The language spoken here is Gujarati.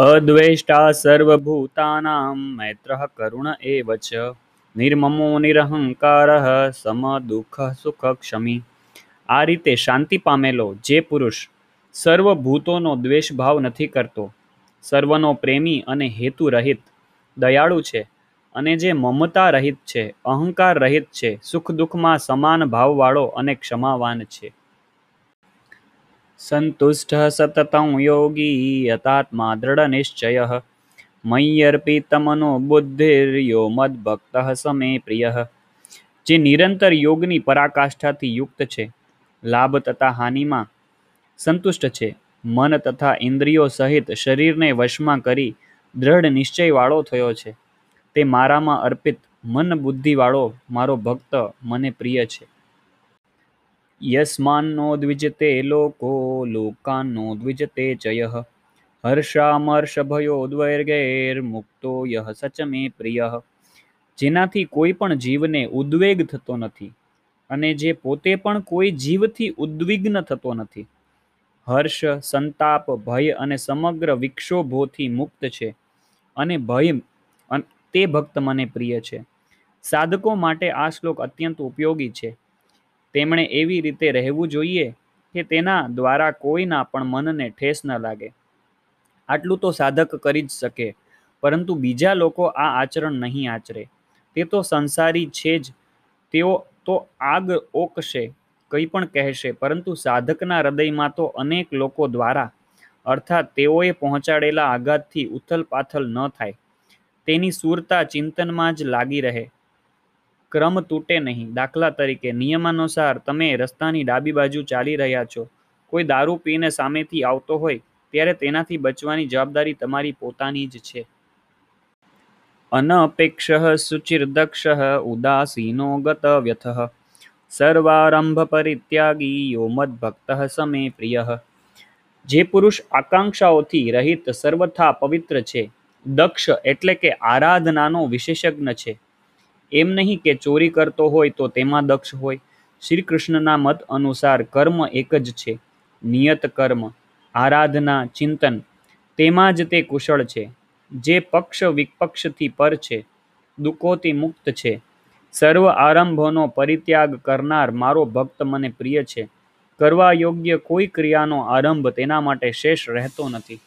અદ્વેષ્ટા સર્વભૂતાનાં મૈત્ર કરુણ એવ ચ નિર્મમો નિરહંકારઃ સુખ ક્ષમી આ રીતે શાંતિ પામેલો જે પુરુષ સર્વભૂતોનો દ્વેષભાવ નથી કરતો, સર્વનો પ્રેમી અને હેતુ રહિત દયાળુ છે અને જે મમતા રહિત છે અહંકાર રહિત છે, સુખ દુઃખમાં સમાન ભાવવાળો અને ક્ષમાવાન છે. સતतं યોગી યતાત્મા દૃઢનિશ્ચયઃ મય્યર્પિતમનો બુદ્ધિર્યો મદભક્ત સમે પ્રિય જે નિરંતર યોગની પરાકાષ્ઠાથી યુક્ત છે લાભ તથા હાનિમાં સંતુષ્ટ છે। મન તથા ઇન્દ્રિયો સહિત શરીરને વશમાં કરી દ્રઢ નિશ્ચયવાળો થયો છે। તે મારામાં અર્પિત મન બુદ્ધિવાળો મારો ભક્ત મને પ્રિય છે। યસ્માન્નો દ્વિજતે લોકો લોકાન્નો દ્વિજતે ચ યઃ હર્ષામર્ષભયોદ્વેગૈર્મુક્તો યઃ સચ ચ મે પ્રિય. જેનાથી કોઈ પણ જીવને ઉદ્વેગ થતો નથી અને જે પોતે પણ કોઈ જીવથી ઉદ્વિગ્ન થતો નથી. હર્ષ, સંતાપ, ભય અને સમગ્ર વિક્ષોભોથી મુક્ત છે અને ભય તે ભક્ત મને પ્રિય છે. સાધકો માટે આ શ્લોક અત્યંત ઉપયોગી છે. તેમણે એવી રીતે રહેવું જોઈએ કે તેના દ્વારા કોઈના પણ મનને ઠેસ ન લાગે. આટલું તો સાધક કરી જ શકે, પરંતુ બીજા લોકો આ આચરણ નહીં આચરે. તે તો સંસારી છે જ. તેઓ તો આગ ઓકશે, કંઈ પણ કહેશે, પરંતુ સાધકના હૃદયમાં તો અનેક લોકો દ્વારા, અર્થાત તેઓએ પહોંચાડેલા આઘાતથી ઉથલપાથલ ન થાય. તેની સુરતા ચિંતનમાં જ લાગી રહે. ક્રમ તૂટે નહીં. દાખલા તરીકે, નિયમાનુસાર તમે રસ્તાની ડાબી બાજુ ચાલી રહ્યા છો. કોઈ દારૂ પીને સામેથી આવતો હોય, ત્યારે તેનાથી બચવાની જવાબદારી તમારી પોતાની જ છે. અનપેક્ષ સુચિર્દક્ષ ઉદાસીનો ગત વ્યથ સર્વારંભ પરિત્યાગી યો મદભક્ત સમે પ્રિય. જે પુરુષ આકાંક્ષાઓથી રહિત સર્વથા પવિત્ર છે, દક્ષ એટલે કે આરાધનાનો વિશેષજ્ઞ છે. એમ નહીં કે ચોરી કરતો હોય તો તેમાં દક્ષ હોય. શ્રી કૃષ્ણના મત અનુસાર કર્મ એક જ છે, નિયત કર્મ, આરાધના, ચિંતન. તેમાં જ તે કુશળ છે. જે પક્ષ વિપક્ષથી પર છે, દુઃખોથી મુક્ત છે. સર્વ આરંભોનો પરિત્યાગ કરનાર મારો ભક્ત મને પ્રિય છે. કરવા યોગ્ય કોઈ ક્રિયાનો આરંભ તેના માટે શેષ રહેતો નથી.